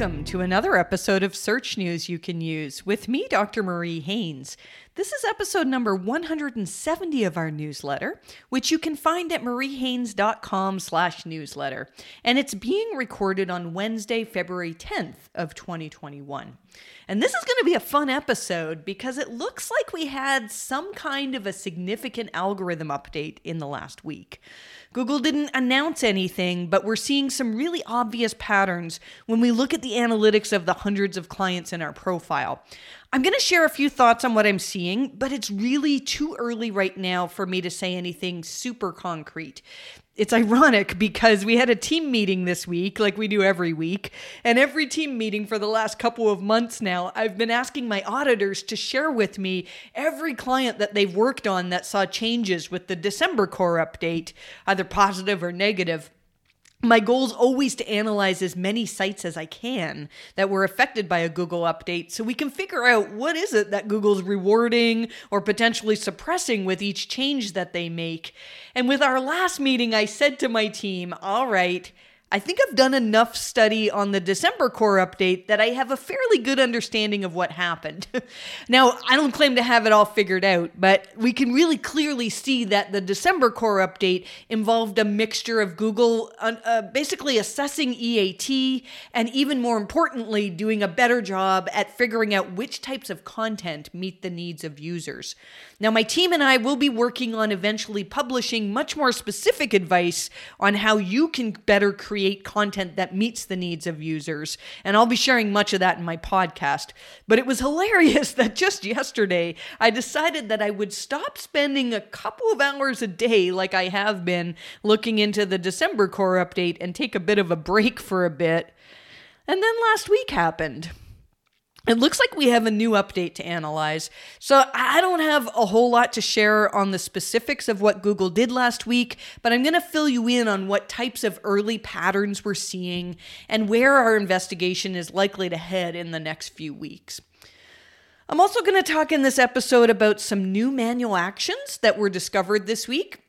welcome to another episode of Search News You Can Use with me, Dr. Marie Haynes. This is episode number 170 of our newsletter, which you can find at mariehaynes.com slash newsletter. And it's being recorded on Wednesday, February 10th of 2021. And this is going to be a fun episode because it looks like we had some kind of a significant algorithm update in the last week. Google didn't announce anything, but we're seeing some really obvious patterns when we look at the analytics of the hundreds of clients in our profile. I'm going to share a few thoughts on what I'm seeing, but it's really too early right now for me to say anything super concrete it's ironic because we had a team meeting this week, like we do every week. And every team meeting for the last couple of months now, I've been asking my auditors to share with me every client that they've worked on that saw changes with the December core update, either positive or negative my goal is always to analyze as many sites as I can that were affected by a Google update so we can figure out what is it that Google's rewarding or potentially suppressing with each change that they make. And with our last meeting, I said to my team, all right, I think I've done enough study on the December core update that I have a fairly good understanding of what happened. now, I don't claim to have it all figured out, but we can really clearly see that the December core update involved a mixture of Google uh, basically assessing EAT and, even more importantly, doing a better job at figuring out which types of content meet the needs of users. Now, my team and I will be working on eventually publishing much more specific advice on how you can better create content that meets the needs of users. And I'll be sharing much of that in my podcast. But it was hilarious that just yesterday I decided that I would stop spending a couple of hours a day, like I have been, looking into the December core update and take a bit of a break for a bit. And then last week happened. It looks like we have a new update to analyze. So I don't have a whole lot to share on the specifics of what Google did last week, but I'm going to fill you in on what types of early patterns we're seeing and where our investigation is likely to head in the next few weeks. I'm also going to talk in this episode about some new manual actions that were discovered this week.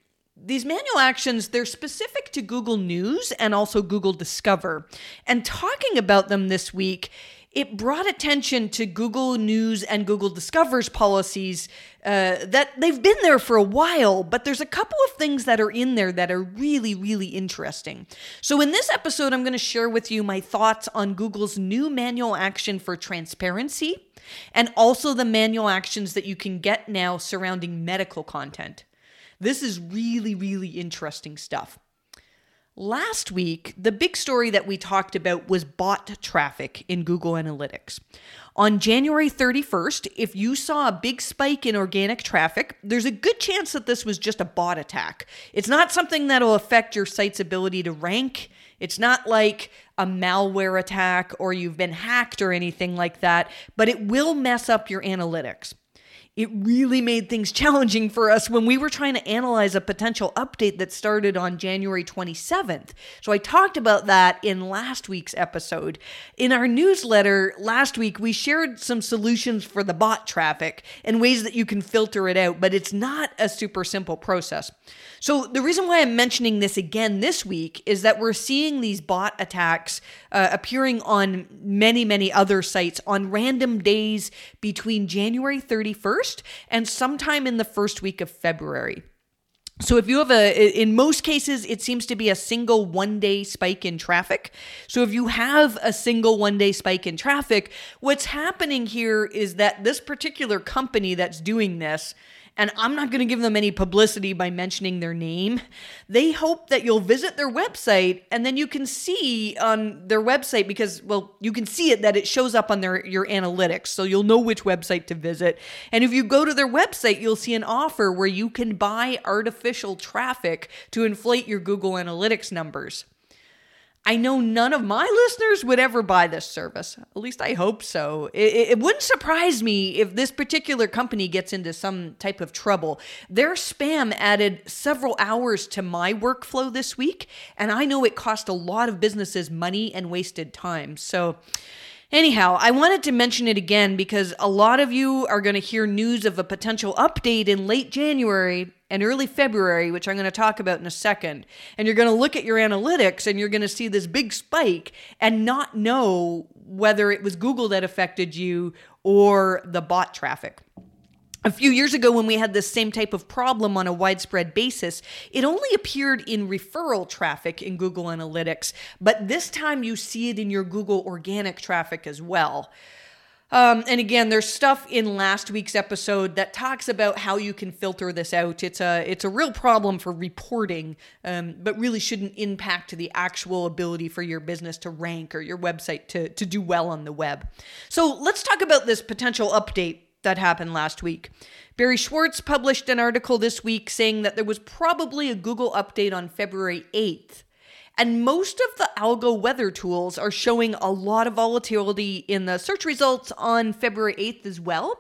These manual actions, they're specific to Google News and also Google Discover. And talking about them this week, it brought attention to Google News and Google Discover's policies uh, that they've been there for a while, but there's a couple of things that are in there that are really, really interesting. So, in this episode, I'm going to share with you my thoughts on Google's new manual action for transparency and also the manual actions that you can get now surrounding medical content. This is really, really interesting stuff. Last week, the big story that we talked about was bot traffic in Google Analytics. On January 31st, if you saw a big spike in organic traffic, there's a good chance that this was just a bot attack. It's not something that'll affect your site's ability to rank. It's not like a malware attack or you've been hacked or anything like that, but it will mess up your analytics it really made things challenging for us when we were trying to analyze a potential update that started on January 27th. So I talked about that in last week's episode. In our newsletter last week, we shared some solutions for the bot traffic and ways that you can filter it out, but it's not a super simple process. So the reason why I'm mentioning this again this week is that we're seeing these bot attacks uh, appearing on many, many other sites on random days between January 31st 1st and sometime in the first week of February. So if you have a in most cases it seems to be a single one day spike in traffic. So if you have a single one day spike in traffic, what's happening here is that this particular company that's doing this and I'm not going to give them any publicity by mentioning their name. They hope that you'll visit their website and then you can see on their website because well, you can see it that it shows up on their your analytics. So you'll know which website to visit. And if you go to their website, you'll see an offer where you can buy artificial traffic to inflate your Google Analytics numbers. I know none of my listeners would ever buy this service. At least I hope so. It, it, wouldn't surprise me if this particular company gets into some type of trouble. Their spam added several hours to my workflow this week, and I know it cost a lot of businesses money and wasted time. So, Anyhow, I wanted to mention it again because a lot of you are going to hear news of a potential update in late January and early February, which I'm going to talk about in a second. And you're going to look at your analytics and you're going to see this big spike and not know whether it was Google that affected you or the bot traffic. A few years ago, when we had this same type of problem on a widespread basis, it only appeared in referral traffic in Google Analytics, but this time you see it in your Google organic traffic as well. Um, and again, there's stuff in last week's episode that talks about how you can filter this out. It's a it's a real problem for reporting, um, but really shouldn't impact the actual ability for your business to rank or your website to to do well on the web. So let's talk about this potential update that happened last week. Barry Schwartz published an article this week saying that there was probably a Google update on February 8th. And most of the algo weather tools are showing a lot of volatility in the search results on February 8th as well.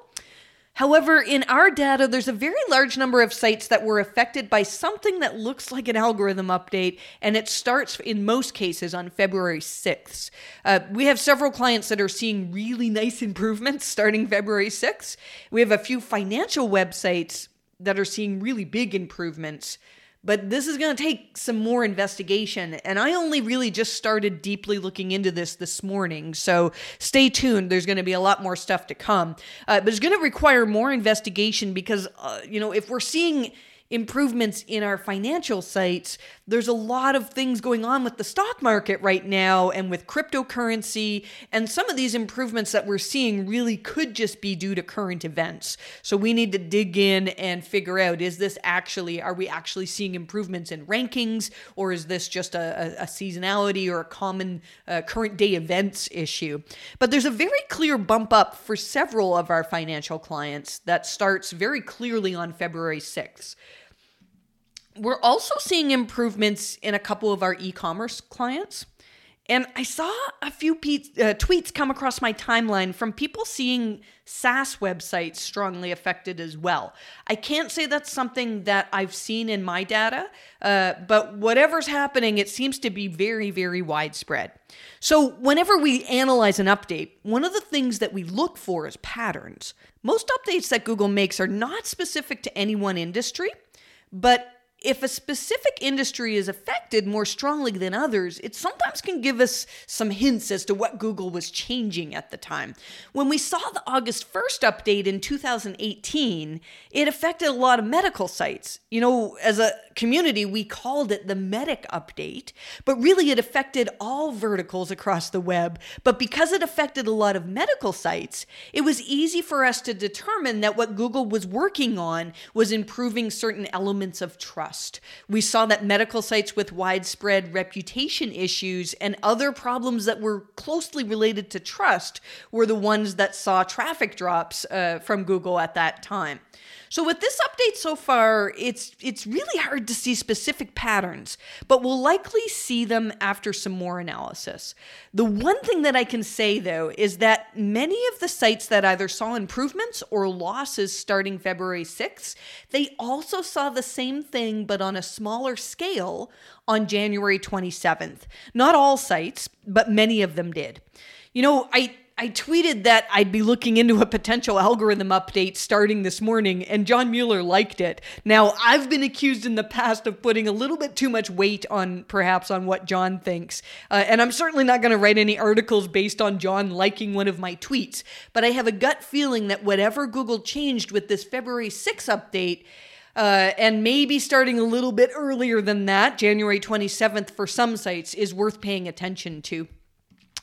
However, in our data, there's a very large number of sites that were affected by something that looks like an algorithm update, and it starts in most cases on February 6th. Uh, we have several clients that are seeing really nice improvements starting February 6th. We have a few financial websites that are seeing really big improvements but this is going to take some more investigation. And I only really just started deeply looking into this this morning. So stay tuned. There's going to be a lot more stuff to come. Uh, but it's going to require more investigation because, uh, you know, if we're seeing improvements in our financial sites, there's a lot of things going on with the stock market right now and with cryptocurrency. And some of these improvements that we're seeing really could just be due to current events. So we need to dig in and figure out is this actually, are we actually seeing improvements in rankings, or is this just a, a, a seasonality or a common uh, current day events issue? But there's a very clear bump up for several of our financial clients that starts very clearly on February 6th. We're also seeing improvements in a couple of our e commerce clients. And I saw a few pe- uh, tweets come across my timeline from people seeing SaaS websites strongly affected as well. I can't say that's something that I've seen in my data, uh, but whatever's happening, it seems to be very, very widespread. So, whenever we analyze an update, one of the things that we look for is patterns. Most updates that Google makes are not specific to any one industry, but if a specific industry is affected more strongly than others, it sometimes can give us some hints as to what Google was changing at the time. When we saw the August 1st update in 2018, it affected a lot of medical sites. You know, as a community, we called it the Medic update, but really it affected all verticals across the web. But because it affected a lot of medical sites, it was easy for us to determine that what Google was working on was improving certain elements of trust trust. We saw that medical sites with widespread reputation issues and other problems that were closely related to trust were the ones that saw traffic drops uh, from Google at that time. So with this update so far, it's it's really hard to see specific patterns, but we'll likely see them after some more analysis. The one thing that I can say though is that many of the sites that either saw improvements or losses starting February 6th, they also saw the same thing but on a smaller scale on January 27th. Not all sites, but many of them did. You know, I I tweeted that I'd be looking into a potential algorithm update starting this morning, and John Mueller liked it. Now, I've been accused in the past of putting a little bit too much weight on perhaps on what John thinks, uh, and I'm certainly not going to write any articles based on John liking one of my tweets. But I have a gut feeling that whatever Google changed with this February 6 update, uh, and maybe starting a little bit earlier than that, January 27th for some sites, is worth paying attention to.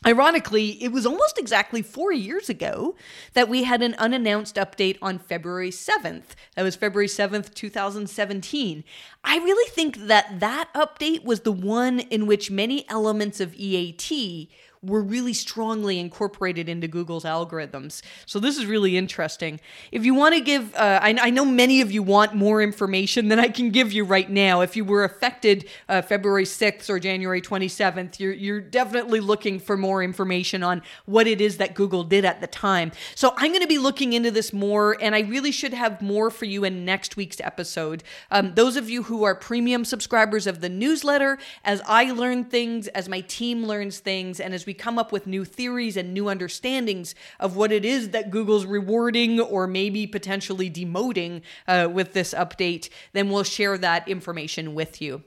Ironically, it was almost exactly four years ago that we had an unannounced update on February 7th. That was February 7th, 2017. I really think that that update was the one in which many elements of EAT were really strongly incorporated into Google's algorithms. So this is really interesting. If you want to give, uh, I, I, know many of you want more information than I can give you right now. If you were affected uh, February 6th or January 27th, you're, you're definitely looking for more information on what it is that Google did at the time. So I'm going to be looking into this more, and I really should have more for you in next week's episode. Um, those of you who are premium subscribers of the newsletter, as I learn things, as my team learns things, and as we come up with new theories and new understandings of what it is that Google's rewarding or maybe potentially demoting uh, with this update, then we'll share that information with you.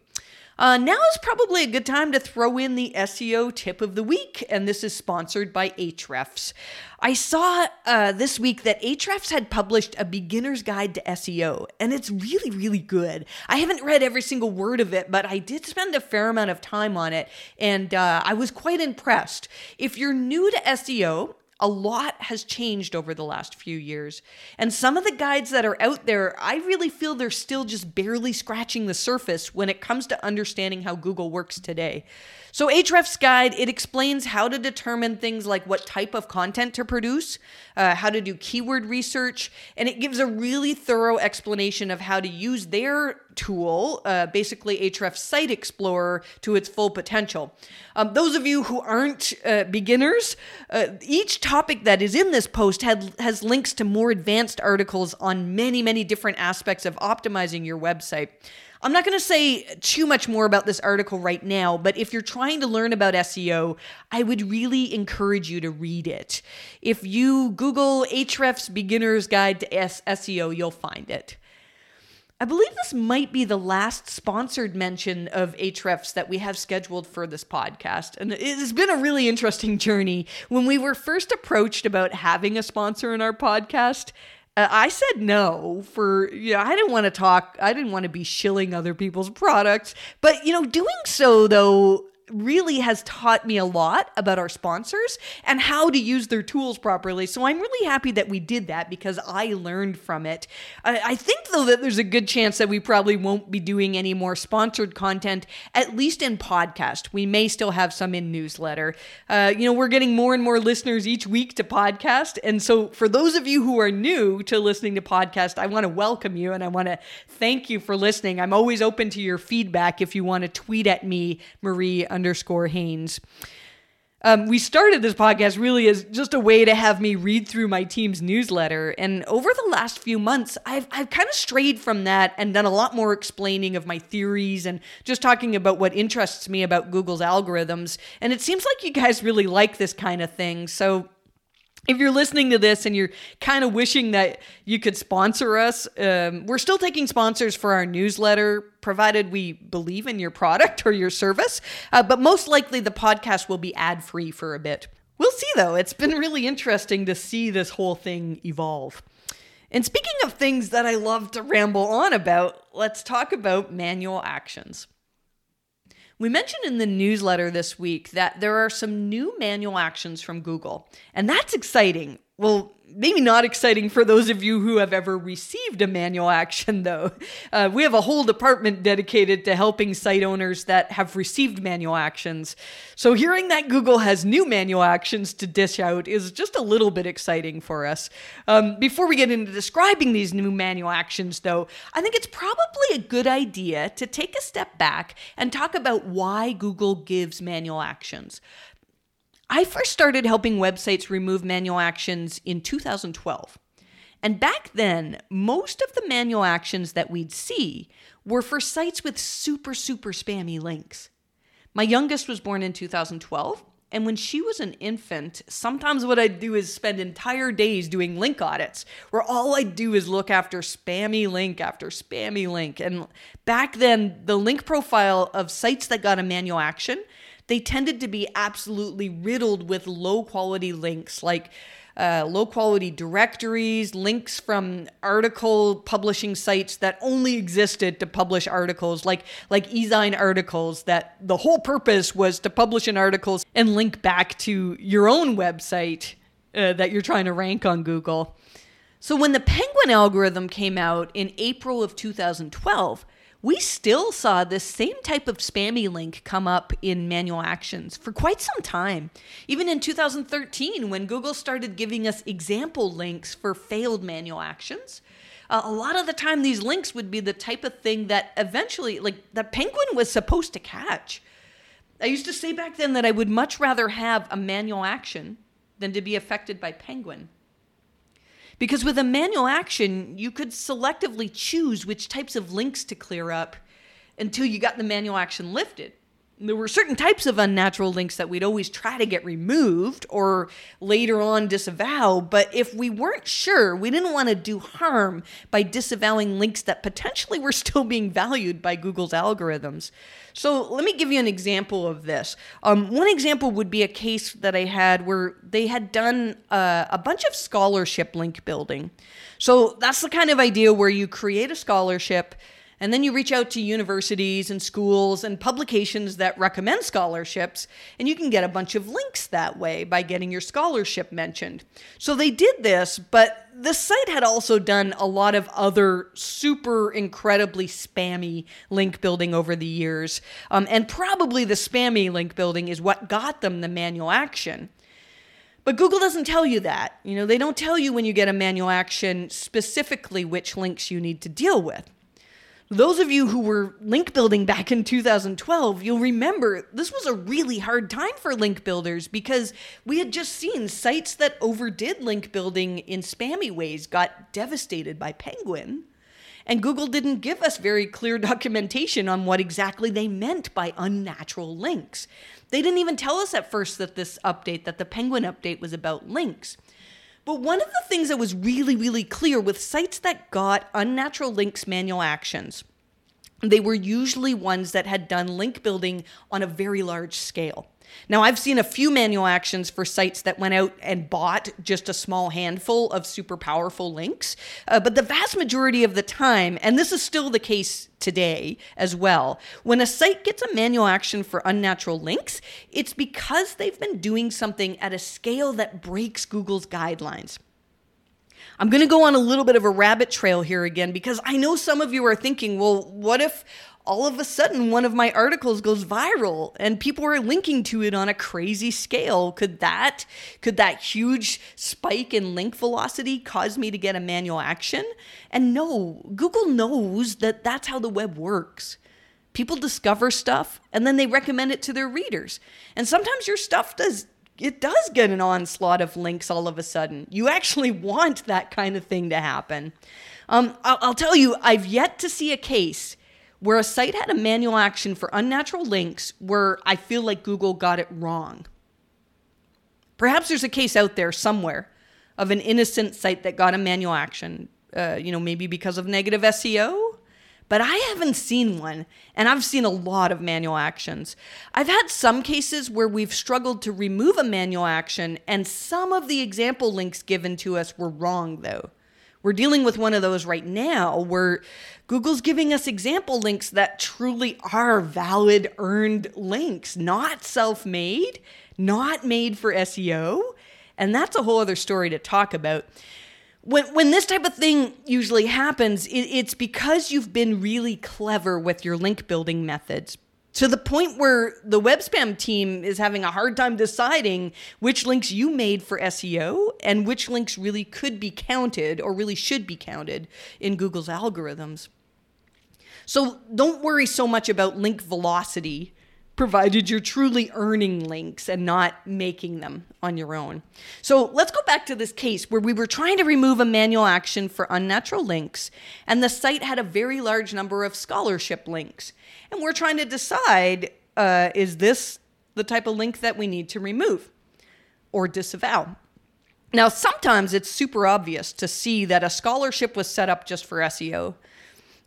Uh, now is probably a good time to throw in the SEO tip of the week, and this is sponsored by Ahrefs. I saw uh, this week that Ahrefs had published a beginner's guide to SEO, and it's really, really good. I haven't read every single word of it, but I did spend a fair amount of time on it, and uh, I was quite impressed. If you're new to SEO, a lot has changed over the last few years. And some of the guides that are out there, I really feel they're still just barely scratching the surface when it comes to understanding how Google works today. So Ahrefs guide, it explains how to determine things like what type of content to produce, uh, how to do keyword research, and it gives a really thorough explanation of how to use their tool, uh, basically Ahrefs Site Explorer, to its full potential. Um, those of you who aren't uh, beginners, uh, each topic that is in this post had, has links to more advanced articles on many, many different aspects of optimizing your website. I'm not going to say too much more about this article right now, but if you're trying to learn about SEO, I would really encourage you to read it. If you Google Ahrefs Beginner's Guide to SEO, you'll find it. I believe this might be the last sponsored mention of Ahrefs that we have scheduled for this podcast. And it has been a really interesting journey. When we were first approached about having a sponsor in our podcast, uh, I said no for, know, I didn't want to talk, I didn't want to be shilling other people's products. But, you know, doing so, though, really has taught me a lot about our sponsors and how to use their tools properly. So I'm really happy that we did that because I learned from it. I, I, think, though, that there's a good chance that we probably won't be doing any more sponsored content, at least in podcast. We may still have some in newsletter. Uh, you know, we're getting more and more listeners each week to podcast. And so for those of you who are new to listening to podcast, I want to welcome you and I want to thank you for listening. I'm always open to your feedback if you want to tweet at me, Marie underscore Haynes. Um, we started this podcast really as just a way to have me read through my team's newsletter. And over the last few months, I've, I've kind of strayed from that and done a lot more explaining of my theories and just talking about what interests me about Google's algorithms. And it seems like you guys really like this kind of thing. So if you're listening to this and you're kind of wishing that you could sponsor us, um, we're still taking sponsors for our newsletter, provided we believe in your product or your service. Uh, but most likely, the podcast will be ad free for a bit. We'll see, though. It's been really interesting to see this whole thing evolve. And speaking of things that I love to ramble on about, let's talk about manual actions. We mentioned in the newsletter this week that there are some new manual actions from Google, and that's exciting. Well, maybe not exciting for those of you who have ever received a manual action, though. Uh, we have a whole department dedicated to helping site owners that have received manual actions. So, hearing that Google has new manual actions to dish out is just a little bit exciting for us. Um, before we get into describing these new manual actions, though, I think it's probably a good idea to take a step back and talk about why Google gives manual actions. I first started helping websites remove manual actions in 2012. And back then, most of the manual actions that we'd see were for sites with super, super spammy links. My youngest was born in 2012, and when she was an infant, sometimes what I'd do is spend entire days doing link audits, where all I'd do is look after spammy link after spammy link. And back then, the link profile of sites that got a manual action they tended to be absolutely riddled with low quality links like uh, low quality directories, links from article publishing sites that only existed to publish articles, like like Ezine articles. That the whole purpose was to publish an article and link back to your own website uh, that you're trying to rank on Google. So when the Penguin algorithm came out in April of 2012, we still saw this same type of spammy link come up in manual actions for quite some time. Even in 2013, when Google started giving us example links for failed manual actions, uh, a lot of the time these links would be the type of thing that eventually, like, the penguin was supposed to catch. I used to say back then that I would much rather have a manual action than to be affected by penguin. Because with a manual action, you could selectively choose which types of links to clear up until you got the manual action lifted. There were certain types of unnatural links that we'd always try to get removed or later on disavow. But if we weren't sure, we didn't want to do harm by disavowing links that potentially were still being valued by Google's algorithms. So let me give you an example of this. Um, one example would be a case that I had where they had done uh, a bunch of scholarship link building. So that's the kind of idea where you create a scholarship and then you reach out to universities and schools and publications that recommend scholarships, and you can get a bunch of links that way by getting your scholarship mentioned. So they did this, but the site had also done a lot of other super incredibly spammy link building over the years. Um, and probably the spammy link building is what got them the manual action. But Google doesn't tell you that. You know, they don't tell you when you get a manual action specifically which links you need to deal with. Those of you who were link building back in 2012, you'll remember this was a really hard time for link builders because we had just seen sites that overdid link building in spammy ways got devastated by Penguin. And Google didn't give us very clear documentation on what exactly they meant by unnatural links. They didn't even tell us at first that this update, that the Penguin update was about links. But one of the things that was really, really clear with sites that got unnatural links manual actions, they were usually ones that had done link building on a very large scale. Now, I've seen a few manual actions for sites that went out and bought just a small handful of super powerful links, uh, but the vast majority of the time, and this is still the case today as well, when a site gets a manual action for unnatural links, it's because they've been doing something at a scale that breaks Google's guidelines. I'm going to go on a little bit of a rabbit trail here again because I know some of you are thinking, well, what if all of a sudden one of my articles goes viral and people are linking to it on a crazy scale. Could that could that huge spike in link velocity cause me to get a manual action? And no google knows that that's how the web works. People discover stuff and then they recommend it to their readers. And sometimes your stuff does it does get an onslaught of links all of a sudden. You actually want that kind of thing to happen. Um, I'll, I'll tell you i've yet to see a case where a site had a manual action for unnatural links where I feel like Google got it wrong. Perhaps there's a case out there somewhere of an innocent site that got a manual action, uh, you know, maybe because of negative SEO. But I haven't seen one, and I've seen a lot of manual actions. I've had some cases where we've struggled to remove a manual action, and some of the example links given to us were wrong, though. We're dealing with one of those right now where Google's giving us example links that truly are valid earned links, not self made, not made for SEO. And that's a whole other story to talk about. When, when this type of thing usually happens, it, it's because you've been really clever with your link building methods to the point where the web spam team is having a hard time deciding which links you made for SEO and which links really could be counted or really should be counted in Google's algorithms. So don't worry so much about link velocity provided you're truly earning links and not making them on your own. So let's go back to this case where we were trying to remove a manual action for unnatural links, and the site had a very large number of scholarship links. And we're trying to decide uh, is this the type of link that we need to remove or disavow? Now, sometimes it's super obvious to see that a scholarship was set up just for SEO.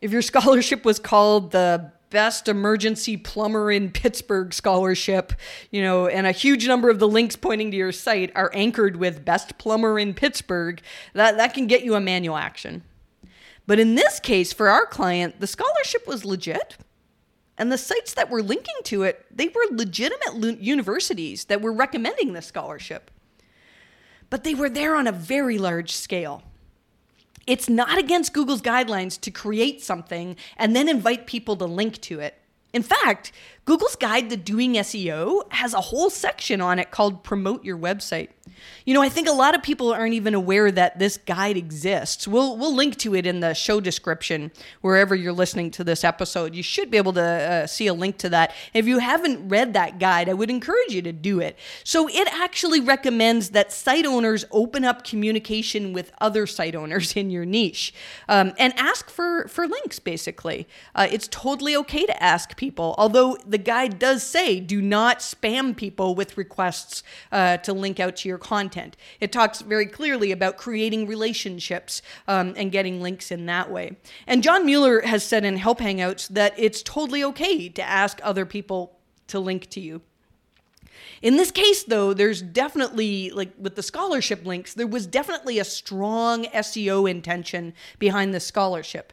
If your scholarship was called the best emergency plumber in Pittsburgh scholarship, you know, and a huge number of the links pointing to your site are anchored with best plumber in Pittsburgh, that, that can get you a manual action. But in this case, for our client, the scholarship was legit. And the sites that were linking to it, they were legitimate universities that were recommending the scholarship. But they were there on a very large scale. It's not against Google's guidelines to create something and then invite people to link to it. In fact, Google's Guide to Doing SEO has a whole section on it called Promote Your Website. You know, I think a lot of people aren't even aware that this guide exists. We'll we'll link to it in the show description wherever you're listening to this episode. You should be able to uh, see a link to that. If you haven't read that guide, I would encourage you to do it. So it actually recommends that site owners open up communication with other site owners in your niche um, and ask for for links. Basically, uh, it's totally okay to ask people, although the guide does say do not spam people with requests uh, to link out to your content. It talks very clearly about creating relationships um, and getting links in that way. And John Mueller has said in Help Hangouts that it's totally okay to ask other people to link to you. In this case, though, there's definitely, like with the scholarship links, there was definitely a strong SEO intention behind the scholarship.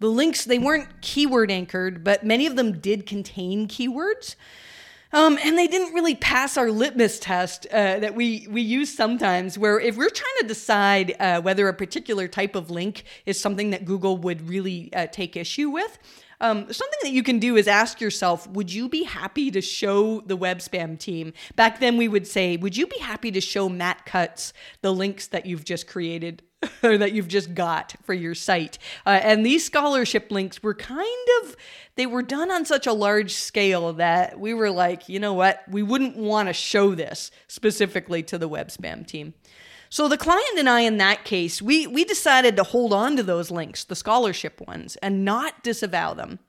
The links, they weren't keyword anchored, but many of them did contain keywords. Um, and they didn't really pass our litmus test uh, that we, we use sometimes, where if we're trying to decide uh, whether a particular type of link is something that Google would really uh, take issue with, um, something that you can do is ask yourself, would you be happy to show the web spam team? Back then, we would say, would you be happy to show Matt Cutts the links that you've just created or that you've just got for your site? Uh, and these scholarship links were kind of, they were done on such a large scale that we were like, you know what? We wouldn't want to show this specifically to the web spam team. So the client and I, in that case, we we decided to hold on to those links, the scholarship ones, and not disavow them.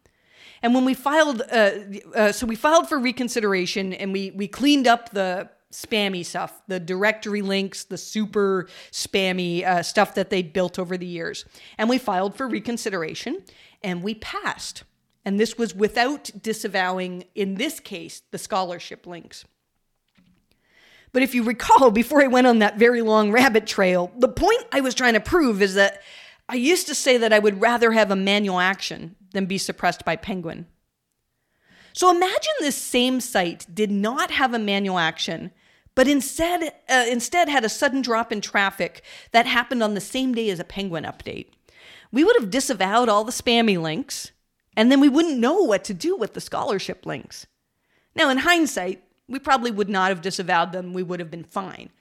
And when we filed, uh, uh, so we filed for reconsideration, and we we cleaned up the spammy stuff, the directory links, the super spammy uh, stuff that they'd built over the years, and we filed for reconsideration, and we passed. And this was without disavowing, in this case, the scholarship links. But if you recall, before I went on that very long rabbit trail, the point I was trying to prove is that I used to say that I would rather have a manual action than be suppressed by Penguin. So imagine this same site did not have a manual action, but instead, uh, instead had a sudden drop in traffic that happened on the same day as a Penguin update. We would have disavowed all the spammy links, and then we wouldn't know what to do with the scholarship links. Now, in hindsight, we probably would not have disavowed them. We would have been fine.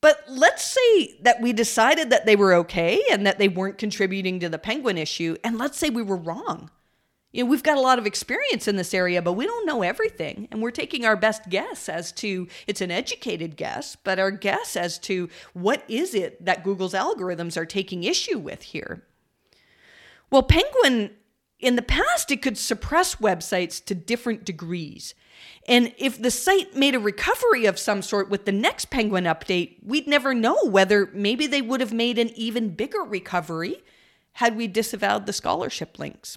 But let's say that we decided that they were okay and that they weren't contributing to the penguin issue, and let's say we were wrong. You know, we've got a lot of experience in this area, but we don't know everything. And we're taking our best guess as to it's an educated guess, but our guess as to what is it that Google's algorithms are taking issue with here. Well, Penguin, in the past, it could suppress websites to different degrees. And if the site made a recovery of some sort with the next Penguin update, we'd never know whether maybe they would have made an even bigger recovery had we disavowed the scholarship links.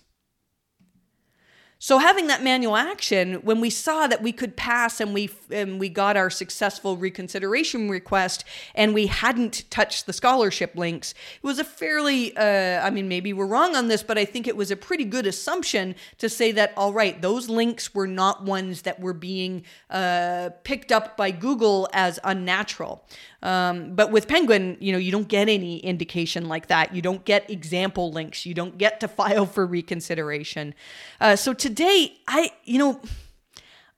So having that manual action, when we saw that we could pass and we and we got our successful reconsideration request and we hadn't touched the scholarship links, it was a fairly uh, I mean maybe we're wrong on this, but I think it was a pretty good assumption to say that all right, those links were not ones that were being uh, picked up by Google as unnatural. Um, but with Penguin, you know, you don't get any indication like that. You don't get example links. You don't get to file for reconsideration. Uh, so today, I, you know,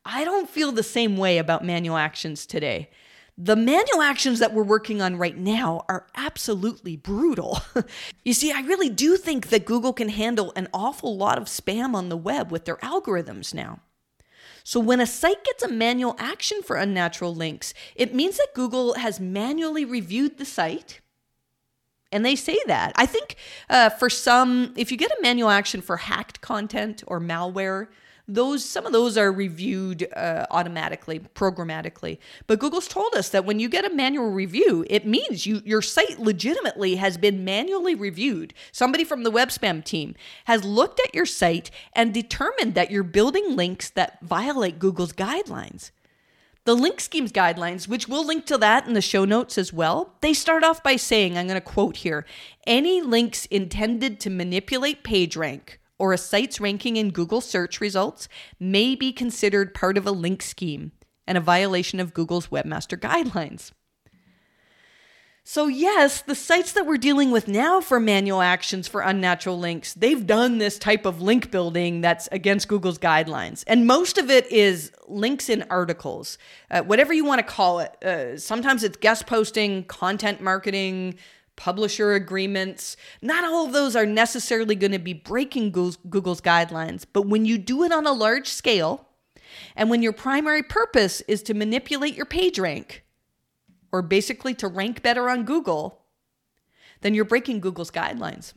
I don't feel the same way about manual actions today. The manual actions that we're working on right now are absolutely brutal. you see, I really do think that Google can handle an awful lot of spam on the web with their algorithms now. So when a site gets a manual action for unnatural links, it means that Google has manually reviewed the site. And they say that. I think uh, for some, if you get a manual action for hacked content or malware, those some of those are reviewed uh, automatically programmatically. But google's told us that when you get a manual review it means you your site legitimately has been manually reviewed. Somebody from the web spam team has looked at your site and determined that you're building links that violate google's guidelines the link schemes guidelines, which we'll link to that in the show notes as well, they start off by saying, I'm going to quote here any links intended to manipulate PageRank or a site's ranking in Google search results may be considered part of a link scheme and a violation of Google's webmaster guidelines. So, yes, the sites that we're dealing with now for manual actions for unnatural links, they've done this type of link building that's against Google's guidelines. And most of it is links in articles, uh, whatever you want to call it. Uh, sometimes it's guest posting, content marketing, publisher agreements. Not all of those are necessarily going to be breaking Google's, guidelines, but when you do it on a large scale, and when your primary purpose is to manipulate your page rank, or basically to rank better on Google, then you're breaking Google's guidelines.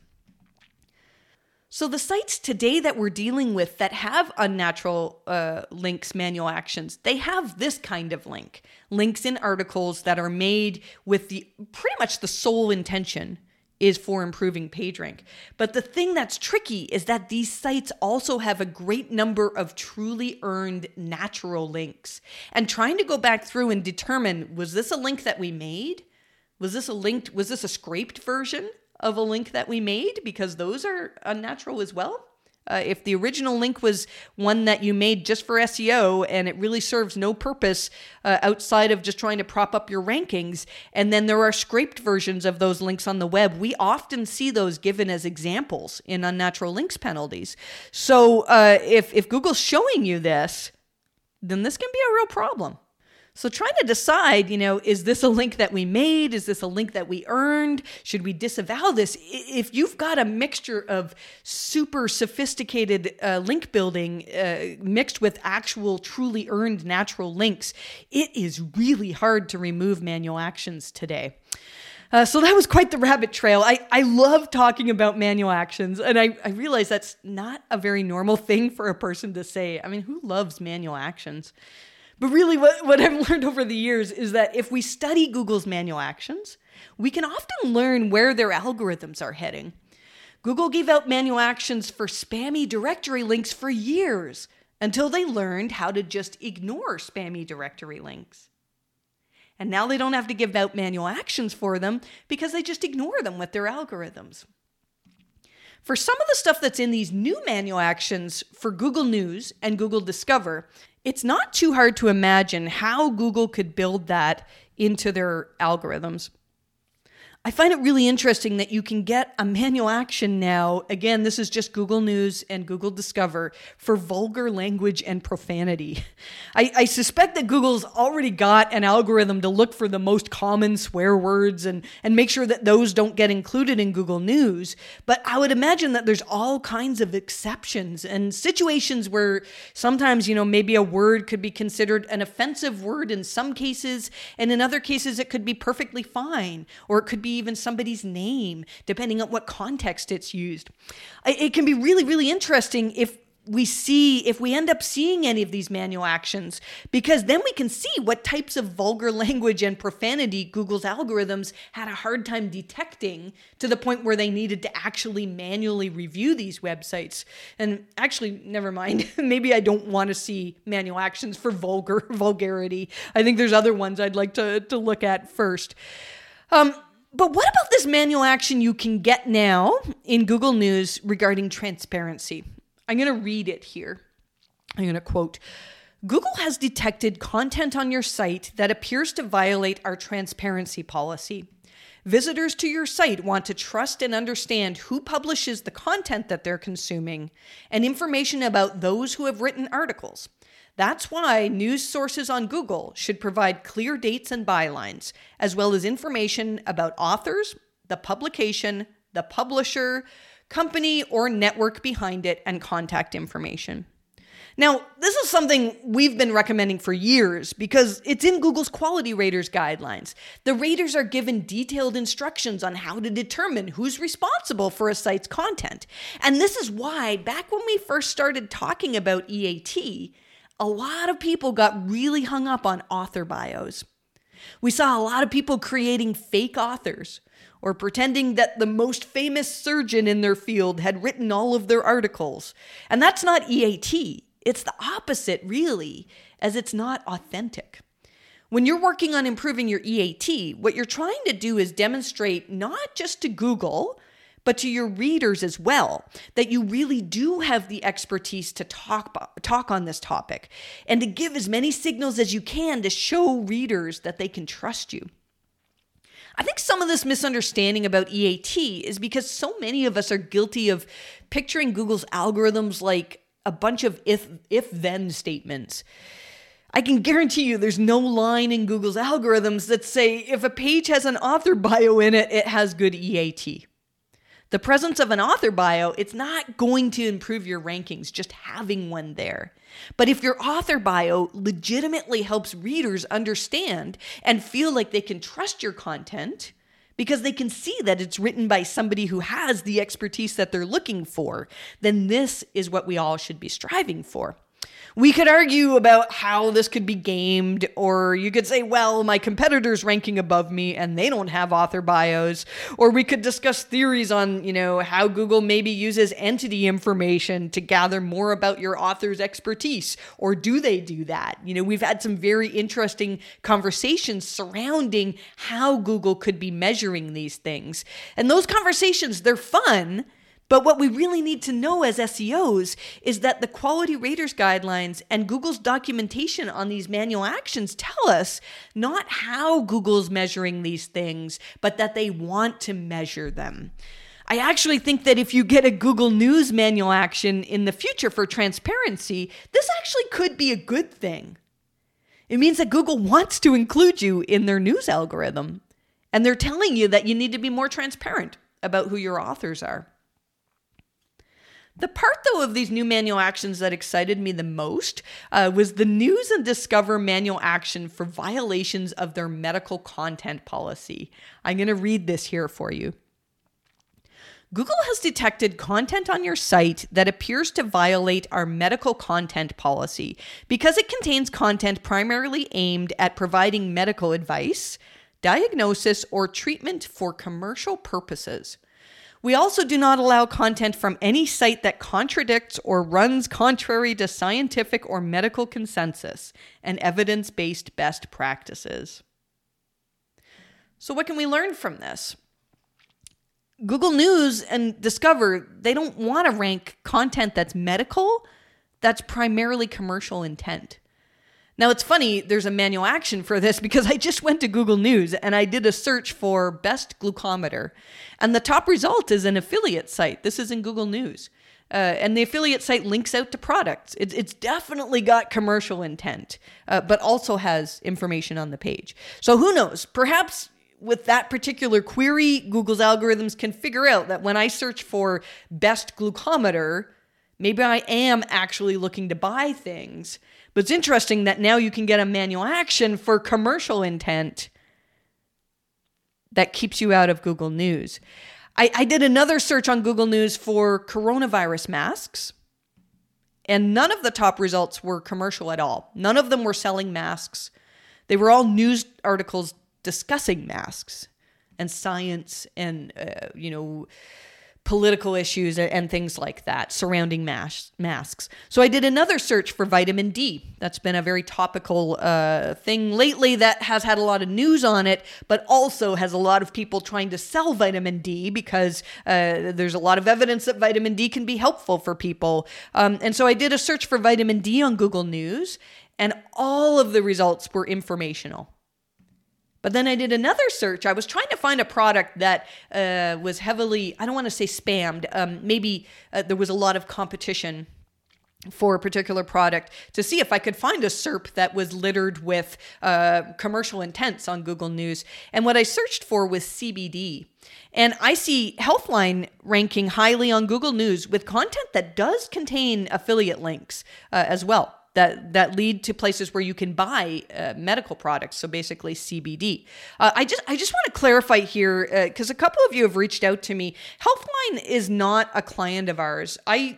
So, the sites today that we're dealing with that have unnatural uh, links, manual actions, they have this kind of link links in articles that are made with the pretty much the sole intention is for improving PageRank. But the thing that's tricky is that these sites also have a great number of truly earned natural links. And trying to go back through and determine was this a link that we made? Was this a linked was this a scraped version? of a link that we made because those are unnatural as well. Uh, if the original link was one that you made just for SEO and it really serves no purpose uh, outside of just trying to prop up your rankings, and then there are scraped versions of those links on the web, we often see those given as examples in unnatural links penalties. So uh, if, if Google's showing you this, then this can be a real problem. So trying to decide, you know, is this a link that we made? Is this a link that we earned? Should we disavow this? If you've got a mixture of super sophisticated uh, link building uh, mixed with actual truly earned natural links, it is really hard to remove manual actions today. Uh, so that was quite the rabbit trail. I, I love talking about manual actions, and I, I realize that's not a very normal thing for a person to say. I mean, who loves manual actions? But really, what, what I've learned over the years is that if we study Google's manual actions, we can often learn where their algorithms are heading. Google gave out manual actions for spammy directory links for years until they learned how to just ignore spammy directory links. And now they don't have to give out manual actions for them because they just ignore them with their algorithms. For some of the stuff that's in these new manual actions for Google News and Google Discover, it's not too hard to imagine how Google could build that into their algorithms. I find it really interesting that you can get a manual action now. Again, this is just Google News and Google Discover for vulgar language and profanity. I, I, suspect that Google's already got an algorithm to look for the most common swear words and, and make sure that those don't get included in Google News. But I would imagine that there's all kinds of exceptions and situations where sometimes, you know, maybe a word could be considered an offensive word in some cases, and in other cases, it could be perfectly fine, or it could be even somebody's name, depending on what context it's used. It can be really, really interesting if we see if we end up seeing any of these manual actions because then we can see what types of vulgar language and profanity Google's algorithms had a hard time detecting to the point where they needed to actually manually review these websites. And actually never mind. Maybe I don't want to see manual actions for vulgar vulgarity. I think there's other ones I'd like to to look at first. Um but what about this manual action you can get now in Google News regarding transparency? I'm going to read it here. I'm going to quote Google has detected content on your site that appears to violate our transparency policy. Visitors to your site want to trust and understand who publishes the content that they're consuming and information about those who have written articles. That's why news sources on Google should provide clear dates and bylines, as well as information about authors, the publication, the publisher, company, or network behind it, and contact information. Now, this is something we've been recommending for years because it's in Google's quality raters guidelines. The raters are given detailed instructions on how to determine who's responsible for a site's content. And this is why, back when we first started talking about EAT, a lot of people got really hung up on author bios. We saw a lot of people creating fake authors or pretending that the most famous surgeon in their field had written all of their articles. And that's not EAT. It's the opposite, really, as it's not authentic. When you're working on improving your EAT, what you're trying to do is demonstrate not just to Google, but to your readers as well, that you really do have the expertise to talk, talk on this topic and to give as many signals as you can to show readers that they can trust you. I think some of this misunderstanding about EAT is because so many of us are guilty of picturing Google's algorithms like a bunch of if if then statements. I can guarantee you there's no line in Google's algorithms that say if a page has an author bio in it, it has good EAT. The presence of an author bio, it's not going to improve your rankings just having one there. But if your author bio legitimately helps readers understand and feel like they can trust your content, because they can see that it's written by somebody who has the expertise that they're looking for, then this is what we all should be striving for. We could argue about how this could be gamed, or you could say, well, my competitor's ranking above me and they don't have author bios. Or we could discuss theories on, you know, how Google maybe uses entity information to gather more about your author's expertise. Or do they do that? You know, we've had some very interesting conversations surrounding how Google could be measuring these things. And those conversations, they're fun but what we really need to know as SEOs is that the quality raters guidelines and Google's documentation on these manual actions tell us not how Google's measuring these things, but that they want to measure them. I actually think that if you get a Google News manual action in the future for transparency, this actually could be a good thing. It means that Google wants to include you in their news algorithm, and they're telling you that you need to be more transparent about who your authors are. The part, though, of these new manual actions that excited me the most uh, was the News and Discover manual action for violations of their medical content policy. I'm going to read this here for you. Google has detected content on your site that appears to violate our medical content policy because it contains content primarily aimed at providing medical advice, diagnosis, or treatment for commercial purposes. We also do not allow content from any site that contradicts or runs contrary to scientific or medical consensus and evidence based best practices. So, what can we learn from this? Google News and Discover, they don't want to rank content that's medical, that's primarily commercial intent. Now it's funny, there's a manual action for this because I just went to Google News and I did a search for best glucometer. And the top result is an affiliate site. This is in Google News. Uh, and the affiliate site links out to products. It, it's definitely got commercial intent, uh, but also has information on the page. So who knows? Perhaps with that particular query, Google's algorithms can figure out that when I search for best glucometer, maybe I am actually looking to buy things. But it's interesting that now you can get a manual action for commercial intent that keeps you out of Google News. I, I did another search on Google News for coronavirus masks, and none of the top results were commercial at all. None of them were selling masks. They were all news articles discussing masks and science and, uh, you know, political issues and things like that surrounding mas- masks. So I did another search for vitamin D. That's been a very topical uh, thing lately that has had a lot of news on it, but also has a lot of people trying to sell vitamin D because uh, there's a lot of evidence that vitamin D can be helpful for people. Um, and so I did a search for vitamin D on Google News, and all of the results were informational. But then I did another search. I was trying to find a product that uh, was heavily, I don't want to say spammed, um, maybe uh, there was a lot of competition for a particular product to see if I could find a SERP that was littered with uh, commercial intents on Google News. And what I searched for was CBD. And I see Healthline ranking highly on Google News with content that does contain affiliate links uh, as well that that lead to places where you can buy uh, medical products. So basically CBD. Uh, I just I just want to clarify here because uh, a couple of you have reached out to me. Healthline is not a client of ours. I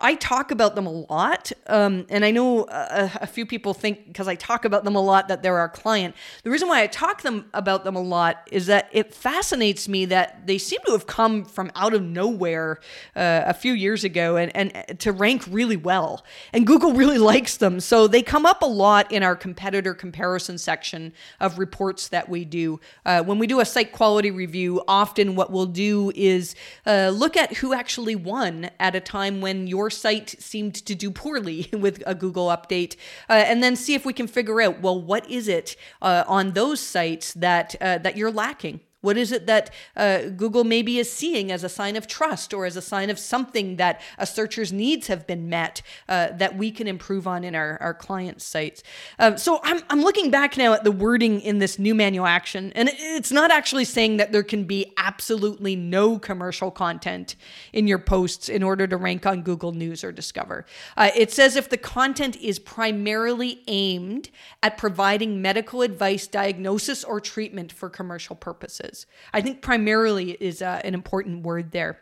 I talk about them a lot. Um, and I know a, a few people think because I talk about them a lot that they're our client. The reason why I talk them about them a lot is that it fascinates me that they seem to have come from out of nowhere uh, a few years ago and, and to rank really well. And Google really likes them. So they come up a lot in our competitor comparison section of reports that we do. Uh, when we do a site quality review, often what we'll do is uh, look at who actually won at a time when your site seemed to do poorly with a Google update, uh, and then see if we can figure out well, what is it uh, on those sites that uh, that you're lacking? What is it that uh, Google maybe is seeing as a sign of trust or as a sign of something that a searcher's needs have been met uh, that we can improve on in our, our client sites? Um, so I'm, I'm looking back now at the wording in this new manual action, and it's not actually saying that there can be absolutely no commercial content in your posts in order to rank on Google News or Discover. Uh, it says if the content is primarily aimed at providing medical advice, diagnosis, or treatment for commercial purposes services. I think primarily is uh, an important word there.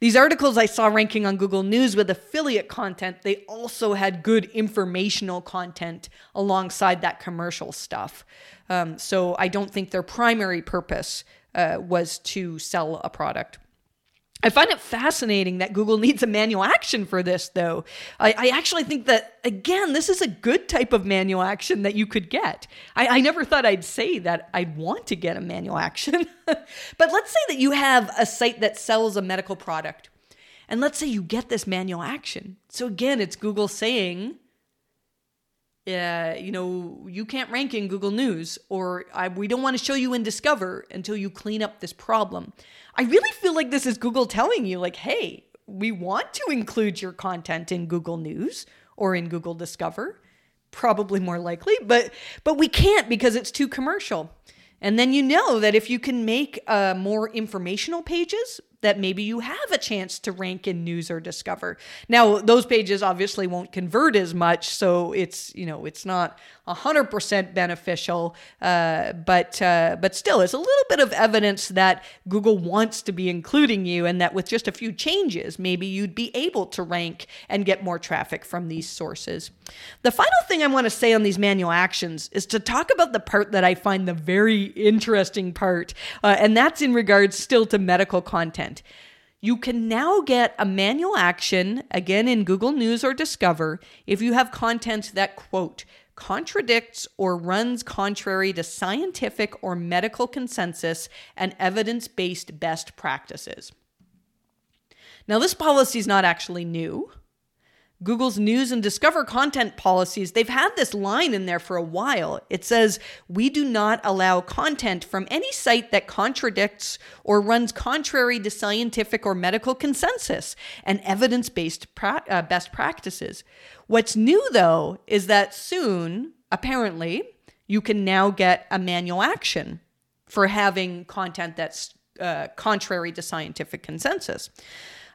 These articles I saw ranking on Google News with affiliate content, they also had good informational content alongside that commercial stuff. Um, so I don't think their primary purpose uh, was to sell a product. I find it fascinating that Google needs a manual action for this, though. I, I, actually think that, again, this is a good type of manual action that you could get. I, I never thought I'd say that I'd want to get a manual action. but let's say that you have a site that sells a medical product. And let's say you get this manual action. So, again, it's Google saying, uh, you know, you can't rank in Google News, or we don't want to show you in Discover until you clean up this problem. I really feel like this is Google telling you, like, hey, we want to include your content in Google News or in Google Discover, probably more likely, but but we can't because it's too commercial. And then you know that if you can make uh, more informational pages, that maybe you have a chance to rank in news or discover. Now, those pages obviously won't convert as much, so it's you know it's not 100% beneficial, uh, but uh, but still, it's a little bit of evidence that Google wants to be including you, and that with just a few changes, maybe you'd be able to rank and get more traffic from these sources. The final thing I want to say on these manual actions is to talk about the part that I find the very interesting part, uh, and that's in regards still to medical content content. You can now get a manual action, again in Google News or Discover, if you have content that, quote, contradicts or runs contrary to scientific or medical consensus and evidence based best practices. Now, this policy is not actually new. Google's news and discover content policies, they've had this line in there for a while. It says, We do not allow content from any site that contradicts or runs contrary to scientific or medical consensus and evidence based pra- uh, best practices. What's new, though, is that soon, apparently, you can now get a manual action for having content that's uh, contrary to scientific consensus.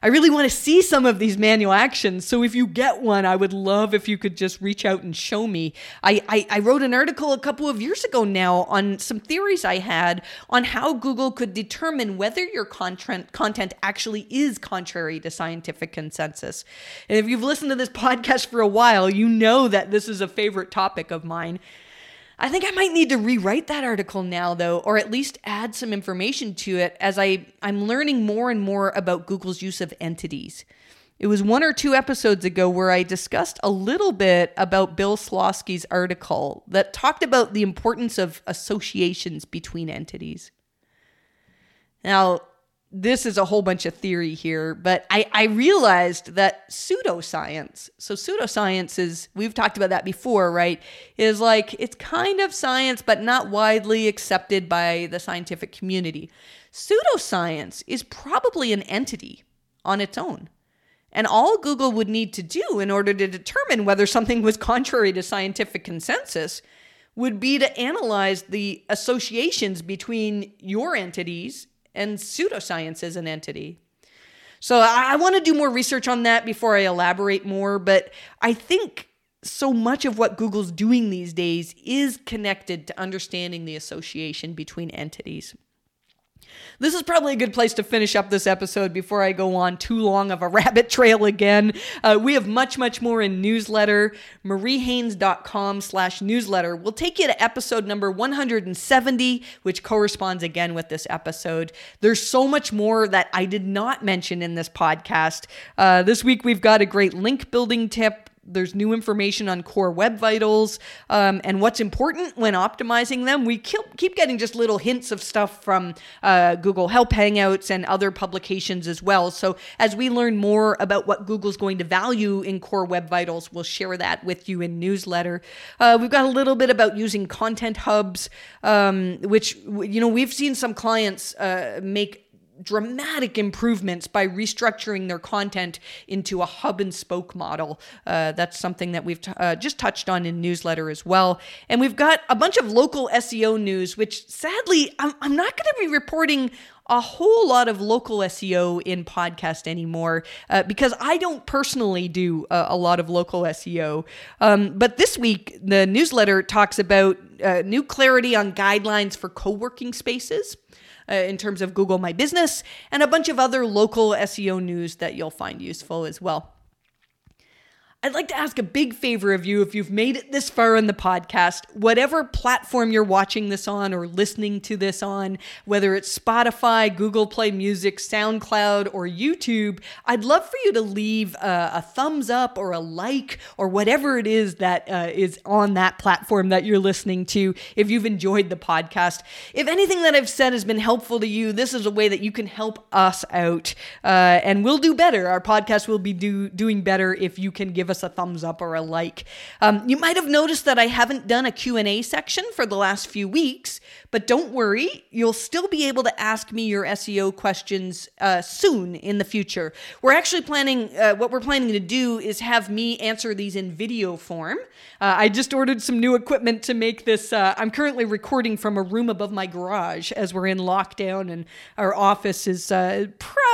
I really want to see some of these manual actions. So if you get one, I would love if you could just reach out and show me. I, I, I, wrote an article a couple of years ago now on some theories I had on how Google could determine whether your content content actually is contrary to scientific consensus. And if you've listened to this podcast for a while, you know that this is a favorite topic of mine. I think I might need to rewrite that article now, though, or at least add some information to it as I, I'm learning more and more about Google's use of entities. It was one or two episodes ago where I discussed a little bit about Bill Slawski's article that talked about the importance of associations between entities. Now, this is a whole bunch of theory here, but I, I realized that pseudoscience, so pseudoscience is, we've talked about that before, right? Is like, it's kind of science, but not widely accepted by the scientific community. Pseudoscience is probably an entity on its own. And all Google would need to do in order to determine whether something was contrary to scientific consensus would be to analyze the associations between your entities and pseudoscience as an entity. So I, I want to do more research on that before I elaborate more, but I think so much of what Google's doing these days is connected to understanding the association between entities. This is probably a good place to finish up this episode before I go on too long of a rabbit trail again. Uh, we have much, much more in newsletter. mariehaynes.com slash newsletter will take you to episode number 170, which corresponds again with this episode. There's so much more that I did not mention in this podcast. Uh, this week, we've got a great link building tip there's new information on core web vitals um, and what's important when optimizing them. We keep getting just little hints of stuff from uh, Google Help Hangouts and other publications as well. So as we learn more about what Google's going to value in core web vitals, we'll share that with you in newsletter. Uh, we've got a little bit about using content hubs, um, which you know we've seen some clients uh, make dramatic improvements by restructuring their content into a hub and spoke model. Uh, that's something that we've t- uh, just touched on in newsletter as well. And we've got a bunch of local SEO news, which sadly, I'm, I'm not going to be reporting a whole lot of local SEO in podcast anymore uh, because I don't personally do a, a lot of local SEO. Um, but this week, the newsletter talks about uh, new clarity on guidelines for co-working spaces. Uh, in terms of Google My Business, and a bunch of other local SEO news that you'll find useful as well. I'd like to ask a big favor of you if you've made it this far in the podcast, whatever platform you're watching this on or listening to this on, whether it's Spotify, Google Play Music, SoundCloud, or YouTube, I'd love for you to leave a, a thumbs up or a like or whatever it is that uh, is on that platform that you're listening to if you've enjoyed the podcast. If anything that I've said has been helpful to you, this is a way that you can help us out uh, and we'll do better. Our podcast will be do, doing better if you can give give us a thumbs up or a like. Um, you might have noticed that I haven't done a Q&A section for the last few weeks, but don't worry, you'll still be able to ask me your SEO questions uh, soon in the future. We're actually planning, uh, what we're planning to do is have me answer these in video form. Uh, I just ordered some new equipment to make this. Uh, I'm currently recording from a room above my garage as we're in lockdown and our office is, uh,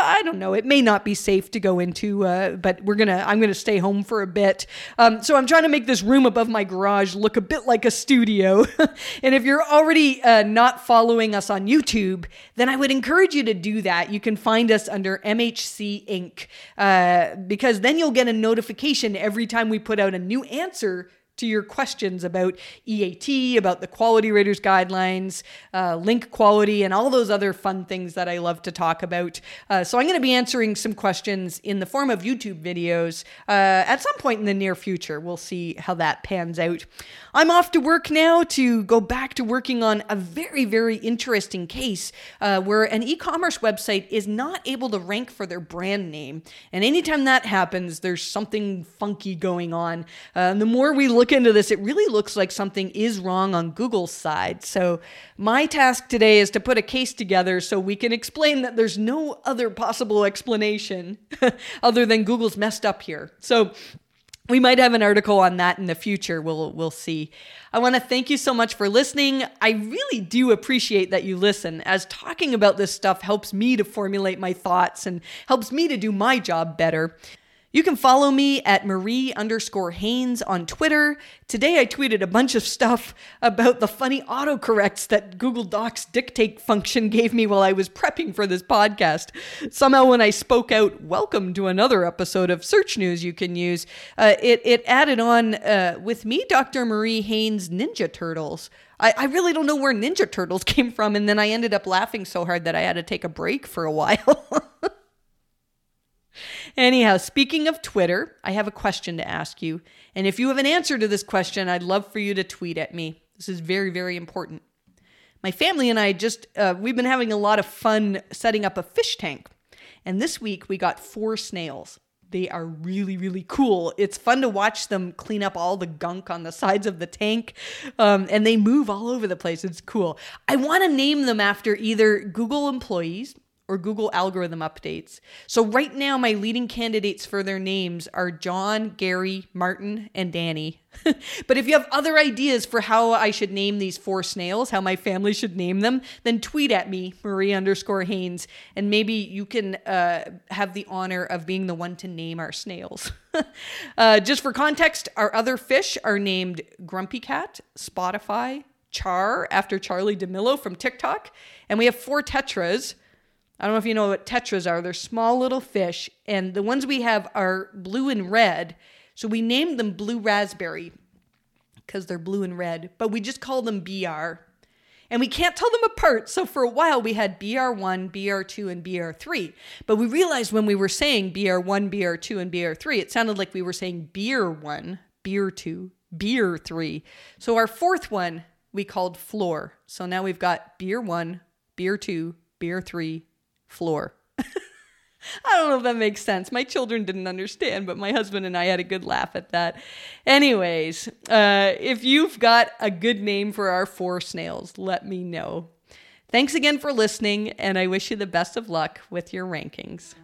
I don't know, it may not be safe to go into, uh, but we're gonna, I'm gonna stay home for a bit. Um, so I'm trying to make this room above my garage look a bit like a studio. and if you're already uh, not following us on YouTube, then I would encourage you to do that. You can find us under MHC Inc. Uh, because then you'll get a notification every time we put out a new answer to your questions about EAT, about the quality raters guidelines, uh, link quality, and all those other fun things that I love to talk about. Uh, so I'm going to be answering some questions in the form of YouTube videos uh, at some point in the near future. We'll see how that pans out. I'm off to work now to go back to working on a very, very interesting case uh, where an e commerce website is not able to rank for their brand name. And anytime that happens, there's something funky going on. Uh, and the more we look into this, it really looks like something is wrong on Google's side. So, my task today is to put a case together so we can explain that there's no other possible explanation other than Google's messed up here. So, we might have an article on that in the future. We'll we'll see. I want to thank you so much for listening. I really do appreciate that you listen as talking about this stuff helps me to formulate my thoughts and helps me to do my job better. You can follow me at Marie underscore Haynes on Twitter. Today I tweeted a bunch of stuff about the funny autocorrects that Google Docs dictate function gave me while I was prepping for this podcast. Somehow, when I spoke out, welcome to another episode of Search News you can use, uh, it, it added on uh, with me, Dr. Marie Haynes Ninja Turtles. I, I really don't know where Ninja Turtles came from, and then I ended up laughing so hard that I had to take a break for a while. Anyhow, speaking of Twitter, I have a question to ask you. And if you have an answer to this question, I'd love for you to tweet at me. This is very, very important. My family and I just, uh, we've been having a lot of fun setting up a fish tank. And this week we got four snails. They are really, really cool. It's fun to watch them clean up all the gunk on the sides of the tank. Um, and they move all over the place. It's cool. I want to name them after either Google employees or Google algorithm updates. So right now my leading candidates for their names are John, Gary, Martin, and Danny. but if you have other ideas for how I should name these four snails, how my family should name them, then tweet at me, Marie underscore Haynes, and maybe you can uh, have the honor of being the one to name our snails. uh, just for context, our other fish are named Grumpy Cat, Spotify, Char, after Charli D'Amelio from TikTok, and we have four tetras I don't know if you know what tetras are. They're small little fish, and the ones we have are blue and red. So we named them blue raspberry because they're blue and red, but we just call them BR. And we can't tell them apart. So for a while we had BR1, BR2, and BR3. But we realized when we were saying BR1, BR2, and BR3, it sounded like we were saying beer 1, beer 2, beer 3. So our fourth one we called floor. So now we've got beer 1, beer 2, beer 3, floor. I don't know if that makes sense. My children didn't understand, but my husband and I had a good laugh at that. Anyways, uh, if you've got a good name for our four snails, let me know. Thanks again for listening, and I wish you the best of luck with your rankings.